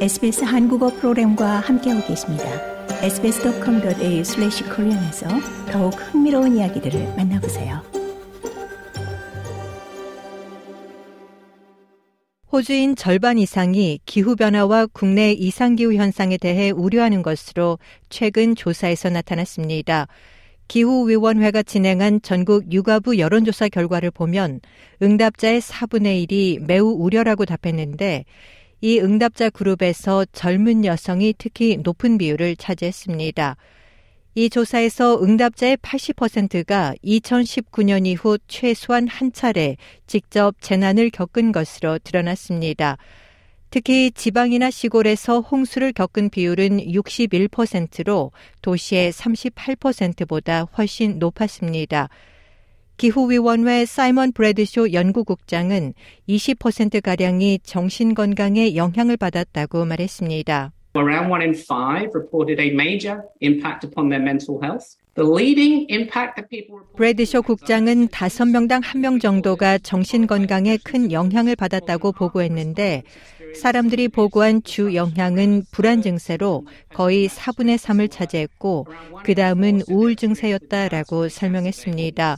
SBS 한국어 프로그램과 함께하고 계십니다. sbs.com.au/korean에서 더욱 흥미로운 이야기들을 만나보세요. 호주인 절반 이상이 기후변화와 국내 이상기후 현상에 대해 우려하는 것으로 최근 조사에서 나타났습니다. 기후위원회가 진행한 전국 육아부 여론조사 결과를 보면 응답자의 4분의 1이 매우 우려라고 답했는데 이 응답자 그룹에서 젊은 여성이 특히 높은 비율을 차지했습니다. 이 조사에서 응답자의 80%가 2019년 이후 최소한 한 차례 직접 재난을 겪은 것으로 드러났습니다. 특히 지방이나 시골에서 홍수를 겪은 비율은 61%로 도시의 38%보다 훨씬 높았습니다. 기후위원회 사이먼 브래드쇼 연구국장은 20%가량이 정신건강에 영향을 받았다고 말했습니다. Around one in five reported a major impact upon their mental health. 브래드쇼 국장은 다섯 명당 한명 정도가 정신 건강에 큰 영향을 받았다고 보고했는데 사람들이 보고한 주 영향은 불안 증세로 거의 4분의 3을 차지했고 그 다음은 우울 증세였다라고 설명했습니다.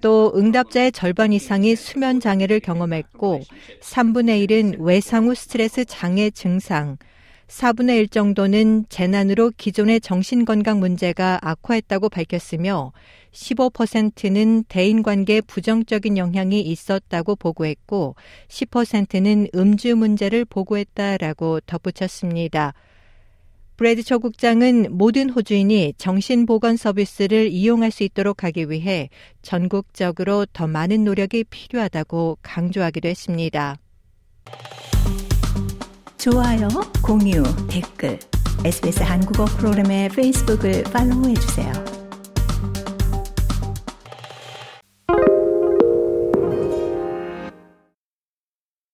또 응답자의 절반 이상이 수면 장애를 경험했고 3분의 1은 외상 후 스트레스 장애 증상, 4분의 1 정도는 재난으로 기존의 정신건강 문제가 악화했다고 밝혔으며 15%는 대인관계 부정적인 영향이 있었다고 보고했고 10%는 음주 문제를 보고했다라고 덧붙였습니다. 브래드초 국장은 모든 호주인이 정신보건 서비스를 이용할 수 있도록 하기 위해 전국적으로 더 많은 노력이 필요하다고 강조하기도 했습니다. 좋아요, 공유, 댓글, SBS 한국어 프로그램의 페이스북을 팔로우해 주세요.